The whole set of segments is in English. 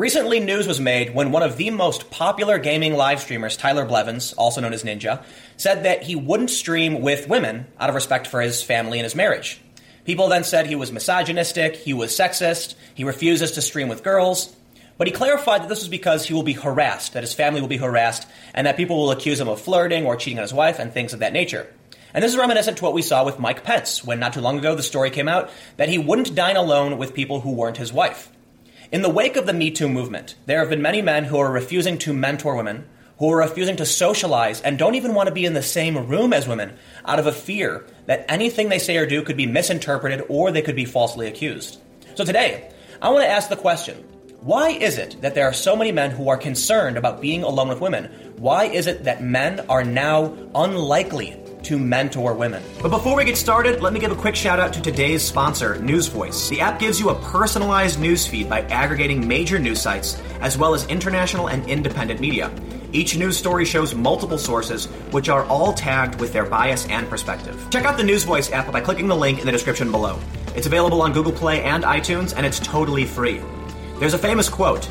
Recently, news was made when one of the most popular gaming live streamers, Tyler Blevins, also known as Ninja, said that he wouldn't stream with women out of respect for his family and his marriage. People then said he was misogynistic, he was sexist, he refuses to stream with girls. But he clarified that this was because he will be harassed, that his family will be harassed, and that people will accuse him of flirting or cheating on his wife and things of that nature. And this is reminiscent to what we saw with Mike Pence, when not too long ago the story came out that he wouldn't dine alone with people who weren't his wife. In the wake of the Me Too movement, there have been many men who are refusing to mentor women, who are refusing to socialize, and don't even want to be in the same room as women out of a fear that anything they say or do could be misinterpreted or they could be falsely accused. So today, I want to ask the question why is it that there are so many men who are concerned about being alone with women? Why is it that men are now unlikely to mentor women. But before we get started, let me give a quick shout out to today's sponsor, NewsVoice. The app gives you a personalized news feed by aggregating major news sites as well as international and independent media. Each news story shows multiple sources, which are all tagged with their bias and perspective. Check out the NewsVoice app by clicking the link in the description below. It's available on Google Play and iTunes, and it's totally free. There's a famous quote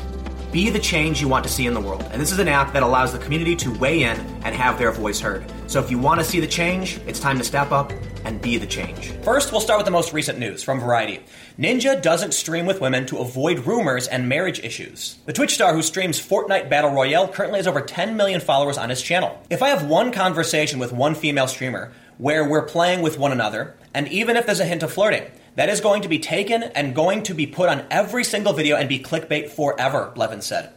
be the change you want to see in the world. And this is an app that allows the community to weigh in and have their voice heard. So if you want to see the change, it's time to step up and be the change. First, we'll start with the most recent news from Variety. Ninja doesn't stream with women to avoid rumors and marriage issues. The Twitch star who streams Fortnite Battle Royale currently has over 10 million followers on his channel. If I have one conversation with one female streamer where we're playing with one another, and even if there's a hint of flirting, that is going to be taken and going to be put on every single video and be clickbait forever, Blevins said.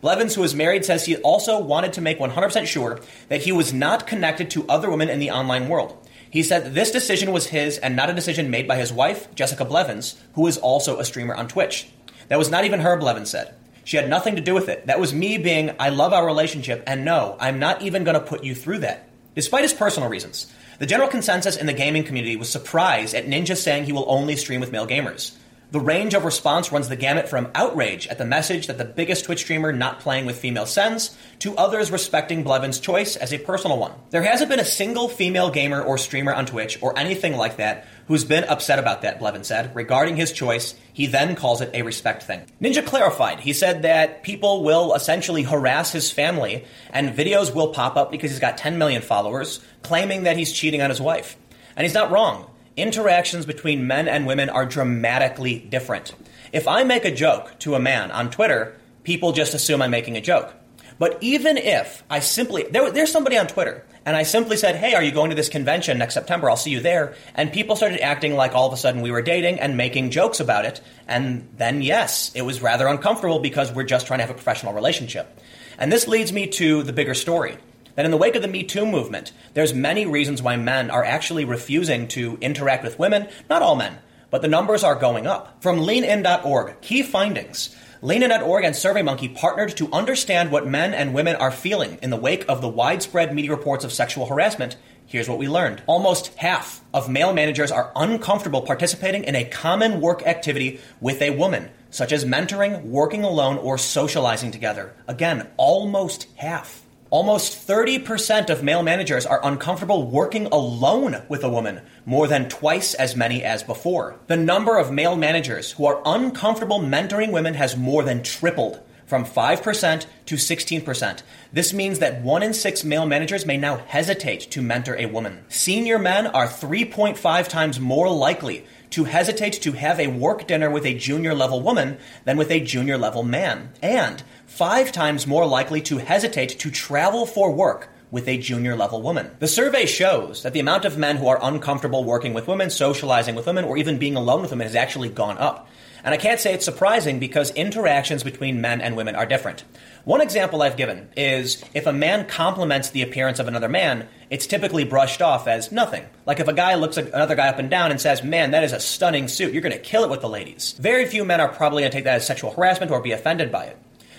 Blevins, who is married, says he also wanted to make 100% sure that he was not connected to other women in the online world. He said this decision was his and not a decision made by his wife, Jessica Blevins, who is also a streamer on Twitch. That was not even her, Blevins said. She had nothing to do with it. That was me being, I love our relationship, and no, I'm not even going to put you through that. Despite his personal reasons, the general consensus in the gaming community was surprised at Ninja saying he will only stream with male gamers. The range of response runs the gamut from outrage at the message that the biggest Twitch streamer not playing with female sends to others respecting Blevins' choice as a personal one. There hasn't been a single female gamer or streamer on Twitch or anything like that who's been upset about that, Blevin said. Regarding his choice, he then calls it a respect thing. Ninja clarified. He said that people will essentially harass his family and videos will pop up because he's got 10 million followers claiming that he's cheating on his wife. And he's not wrong. Interactions between men and women are dramatically different. If I make a joke to a man on Twitter, people just assume I'm making a joke. But even if I simply, there, there's somebody on Twitter and I simply said, Hey, are you going to this convention next September? I'll see you there. And people started acting like all of a sudden we were dating and making jokes about it. And then, yes, it was rather uncomfortable because we're just trying to have a professional relationship. And this leads me to the bigger story. That in the wake of the Me Too movement, there's many reasons why men are actually refusing to interact with women. Not all men, but the numbers are going up. From leanin.org, key findings. Leanin.org and SurveyMonkey partnered to understand what men and women are feeling in the wake of the widespread media reports of sexual harassment. Here's what we learned. Almost half of male managers are uncomfortable participating in a common work activity with a woman, such as mentoring, working alone, or socializing together. Again, almost half. Almost 30% of male managers are uncomfortable working alone with a woman, more than twice as many as before. The number of male managers who are uncomfortable mentoring women has more than tripled from 5% to 16%. This means that one in six male managers may now hesitate to mentor a woman. Senior men are 3.5 times more likely to hesitate to have a work dinner with a junior level woman than with a junior level man. And five times more likely to hesitate to travel for work with a junior level woman. The survey shows that the amount of men who are uncomfortable working with women, socializing with women, or even being alone with women has actually gone up. And I can't say it's surprising because interactions between men and women are different. One example I've given is if a man compliments the appearance of another man, it's typically brushed off as nothing. Like if a guy looks at another guy up and down and says, Man, that is a stunning suit, you're to kill it with the ladies. Very few men are probably to take that as sexual harassment or be offended by it.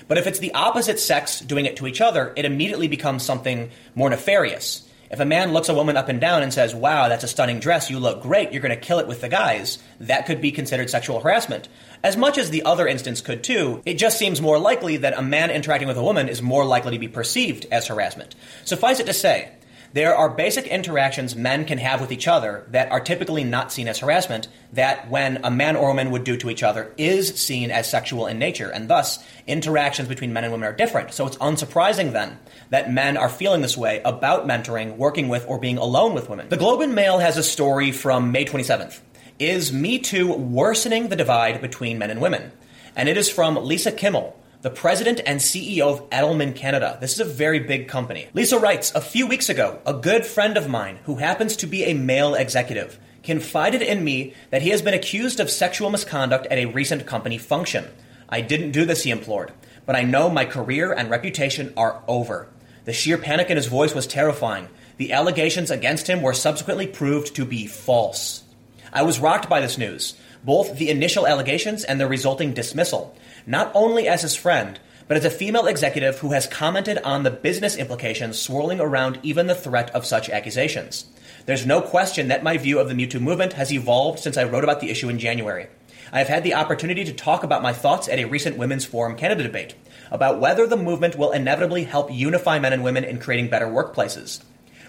But if it's the opposite sex doing it to each other, it immediately becomes something more nefarious. If a man looks a woman up and down and says, Wow, that's a stunning dress, you look great, you're going to kill it with the guys, that could be considered sexual harassment. As much as the other instance could too, it just seems more likely that a man interacting with a woman is more likely to be perceived as harassment. Suffice it to say, There are basic interactions men can have with each other that are typically not seen as harassment, that when a man or woman would do to each other is seen as sexual in nature, and thus interactions between men and women are different. So it's unsurprising then that men are feeling this way about mentoring, working with, or being alone with women. The Globe and Mail has a story from May 27th. Is Me Too worsening the divide between men and women? And it is from Lisa Kimmel, the president and CEO of Edelman Canada. This is a very big company. Lisa writes A few weeks ago, a good friend of mine who happens to be a male executive confided in me that he has been accused of sexual misconduct at a recent company function. I didn't do this, he implored, but I know my career and reputation are over. The sheer panic in his voice was terrifying. The allegations against him were subsequently proved to be false. I was rocked by this news, both the initial allegations and the resulting dismissal not only as his friend, but as a female executive who has commented on the business implications swirling around even the threat of such accusations. There's no question that my view of the Me movement has evolved since I wrote about the issue in January. I have had the opportunity to talk about my thoughts at a recent Women's Forum Canada debate about whether the movement will inevitably help unify men and women in creating better workplaces.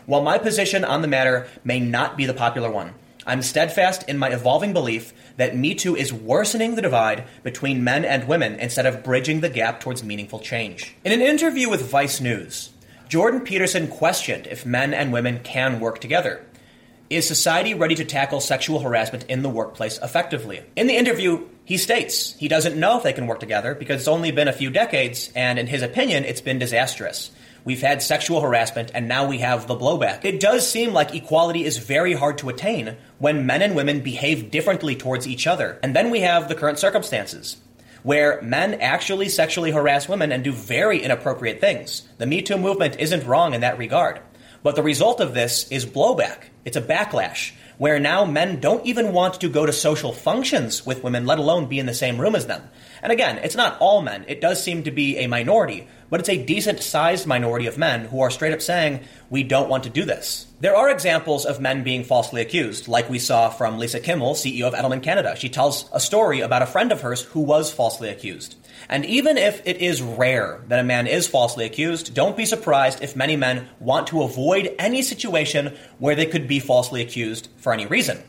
While my position on the matter may not be the popular one, I'm steadfast in my evolving belief that Me Too is worsening the divide between men and women instead of bridging the gap towards meaningful change. In an interview with Vice News, Jordan Peterson questioned if men and women can work together. Is society ready to tackle sexual harassment in the workplace effectively? In the interview, he states he doesn't know if they can work together because it's only been a few decades, and in his opinion, it's been disastrous. We've had sexual harassment, and now we have the blowback. It does seem like equality is very hard to attain when men and women behave differently towards each other. And then we have the current circumstances where men actually sexually harass women and do very inappropriate things. The Me Too movement isn't wrong in that regard. But the result of this is blowback. It's a backlash where now men don't even want to go to social functions with women, let alone be in the same room as them. And again, it's not all men. It does seem to be a minority, but it's a decent sized minority of men who are straight up saying, we don't want to do this. There are examples of men being falsely accused, like we saw from Lisa Kimmel, CEO of Edelman Canada. She tells a story about a friend of hers who was falsely accused. And even if it is rare that a man is falsely accused, don't be surprised if many men want to avoid any situation where they could be falsely accused for any reason.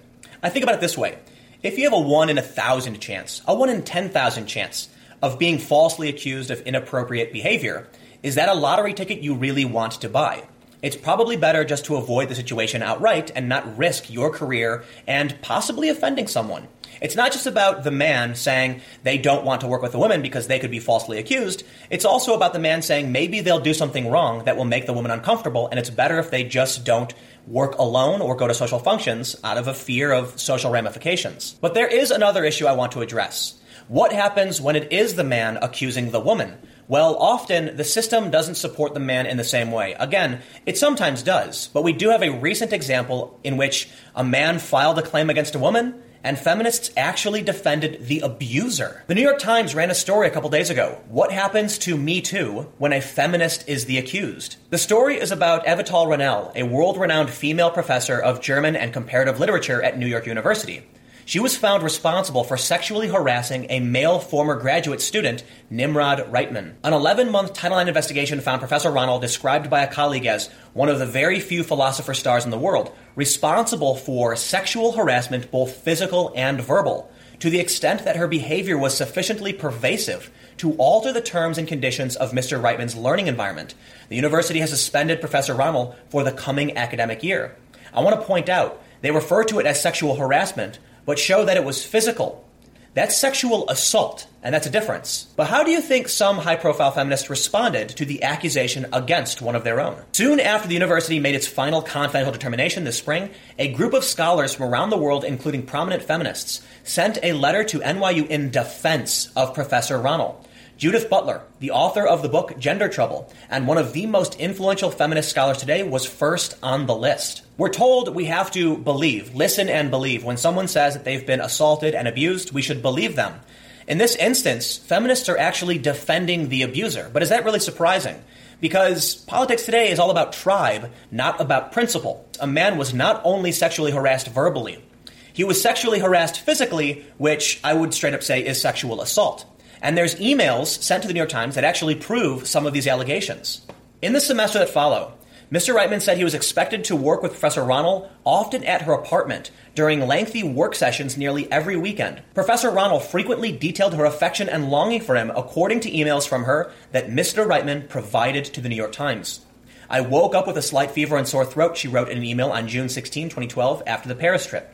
I think about it this way. If you have a 1 in a 1,000 chance, a 1 in 10,000 chance of being falsely accused of inappropriate behavior, is that a lottery ticket you really want to buy? It's probably better just to avoid the situation outright and not risk your career and possibly offending someone. It's not just about the man saying they don't want to work with the woman because they could be falsely accused. It's also about the man saying maybe they'll do something wrong that will make the woman uncomfortable, and it's better if they just don't work alone or go to social functions out of a fear of social ramifications. But there is another issue I want to address. What happens when it is the man accusing the woman? Well, often the system doesn't support the man in the same way. Again, it sometimes does, but we do have a recent example in which a man filed a claim against a woman and feminists actually defended the abuser. The New York Times ran a story a couple days ago. What happens to Me Too when a feminist is the accused? The story is about Avital Ronell, a world renowned female professor of German and comparative literature at New York University. She was found responsible for sexually harassing a male former graduate student, Nimrod Reitman. An 11 month Title IX investigation found Professor Ronell described by a colleague as one of the very few philosopher stars in the world, responsible for sexual harassment, both physical and verbal, to the extent that her behavior was sufficiently pervasive to alter the terms and conditions of Mr. Reitman's learning environment. The university has suspended Professor Ronell for the coming academic year. I want to point out, they refer to it as sexual harassment, but show that it was physical. That's sexual assault, and that's a difference. But how do you think some high profile feminists responded to the accusation against one of their own? Soon after the university made its final confidential determination this spring, a group of scholars from around the world, including prominent feminists, sent a letter to NYU in defense of Professor Ronell. Judith Butler, the author of the book Gender Trouble, and one of the most influential feminist scholars today, was first on the list. We're told we have to believe, listen and believe. When someone says that they've been assaulted and abused, we should believe them. In this instance, feminists are actually defending the abuser. But is that really surprising? Because politics today is all about tribe, not about principle. A man was not only sexually harassed verbally, he was sexually harassed physically, which I would straight up say is sexual assault. And there's emails sent to the New York Times that actually prove some of these allegations. In the semester that followed, Mr. Reitman said he was expected to work with Professor Ronell often at her apartment during lengthy work sessions nearly every weekend. Professor Ronell frequently detailed her affection and longing for him, according to emails from her that Mr. Reitman provided to the New York Times. I woke up with a slight fever and sore throat, she wrote in an email on June 16, 2012, after the Paris trip.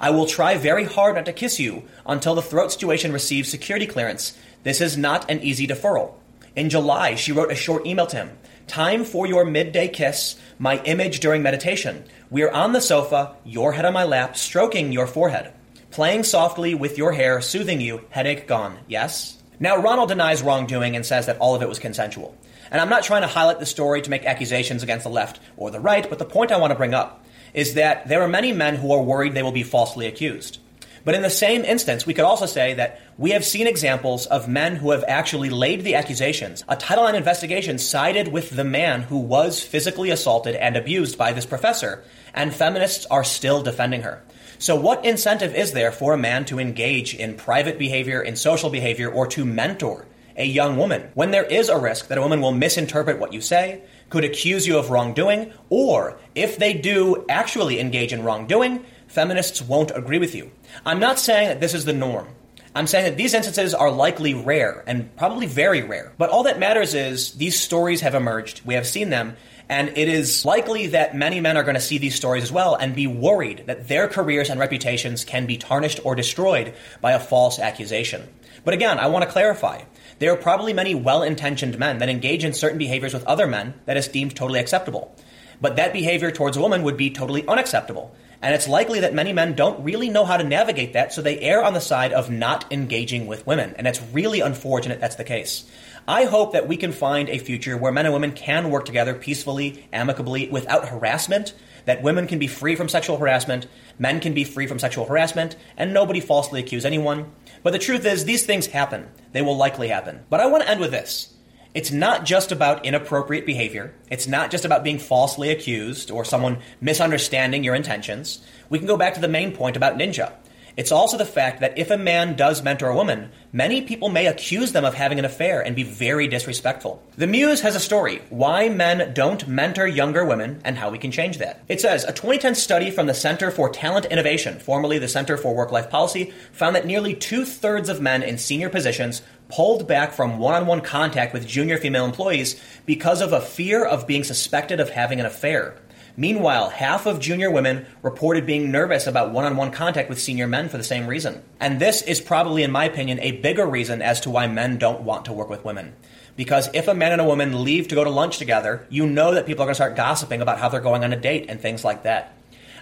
I will try very hard not to kiss you until the throat situation receives security clearance. This is not an easy deferral. In July, she wrote a short email to him. Time for your midday kiss, my image during meditation. We are on the sofa, your head on my lap, stroking your forehead. Playing softly with your hair, soothing you, headache gone. Yes? Now, Ronell denies wrongdoing and says that all of it was consensual. And I'm not trying to highlight the story to make accusations against the left or the right, but the point I want to bring up is that there are many men who are worried they will be falsely accused. But in the same instance, we could also say that we have seen examples of men who have actually laid the accusations. A Title IX investigation sided with the man who was physically assaulted and abused by this professor, and feminists are still defending her. So, what incentive is there for a man to engage in private behavior, in social behavior, or to mentor a young woman when there is a risk that a woman will misinterpret what you say, could accuse you of wrongdoing, or if they do actually engage in wrongdoing, feminists won't agree with you. I'm not saying that this is the norm. I'm saying that these instances are likely rare and probably very rare. But all that matters is these stories have emerged. We have seen them. And it is likely that many men are going to see these stories as well and be worried that their careers and reputations can be tarnished or destroyed by a false accusation. But again, I want to clarify. There are probably many well intentioned men that engage in certain behaviors with other men that is deemed totally acceptable. But that behavior towards a woman would be totally unacceptable. And it's likely that many men don't really know how to navigate that, so they err on the side of not engaging with women. And it's really unfortunate that's the case. I hope that we can find a future where men and women can work together peacefully, amicably, without harassment, that women can be free from sexual harassment, men can be free from sexual harassment, and nobody falsely accuse anyone. But the truth is, these things happen. They will likely happen. But I want to end with this. It's not just about inappropriate behavior. It's not just about being falsely accused or someone misunderstanding your intentions. We can go back to the main point about Ninja. It's also the fact that if a man does mentor a woman, many people may accuse them of having an affair and be very disrespectful. The Muse has a story why men don't mentor younger women and how we can change that. It says a 2010 study from the Center for Talent Innovation, formerly the Center for Work Life Policy, found that nearly two thirds of men in senior positions pulled back from one on one contact with junior female employees because of a fear of being suspected of having an affair. Meanwhile, half of junior women reported being nervous about one on one contact with senior men for the same reason. And this is probably, in my opinion, a bigger reason as to why men don't want to work with women. Because if a man and a woman leave to go to lunch together, you know that people are going to start gossiping about how they're going on a date and things like that.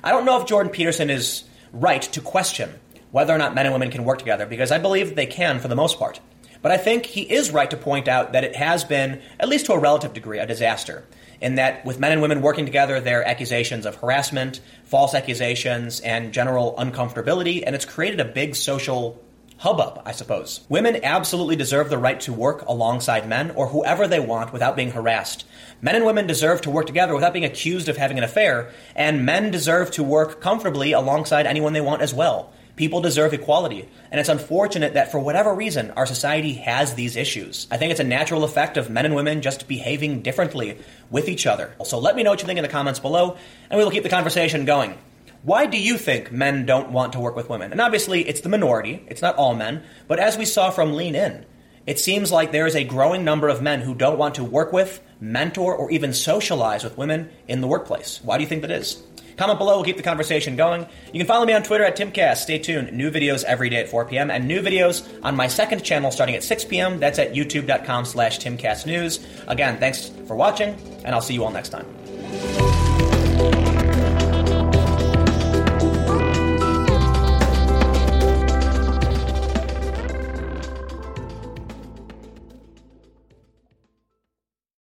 I don't know if Jordan Peterson is right to question whether or not men and women can work together, because I believe they can for the most part. But I think he is right to point out that it has been, at least to a relative degree, a disaster in that with men and women working together, there are accusations of harassment, false accusations, and general uncomfortability, and it's created a big social hubbub, I suppose. Women absolutely deserve the right to work alongside men or whoever they want without being harassed. Men and women deserve to work together without being accused of having an affair, and men deserve to work comfortably alongside anyone they want as well. People deserve equality. And it's unfortunate that for whatever reason, our society has these issues. I think it's a natural effect of men and women just behaving differently with each other. So let me know what you think in the comments below, and we will keep the conversation going. Why do you think men don't want to work with women? And obviously, it's the minority, it's not all men, but as we saw from Lean In, it seems like there is a growing number of men who don't want to work with, mentor, or even socialize with women in the workplace. Why do you think that is? Comment below, we'll keep the conversation going. You can follow me on Twitter at Timcast. Stay tuned. New videos every day at 4 p.m. and new videos on my second channel starting at 6 p.m. That's at youtube.com slash timcastnews. Again, thanks for watching, and I'll see you all next time.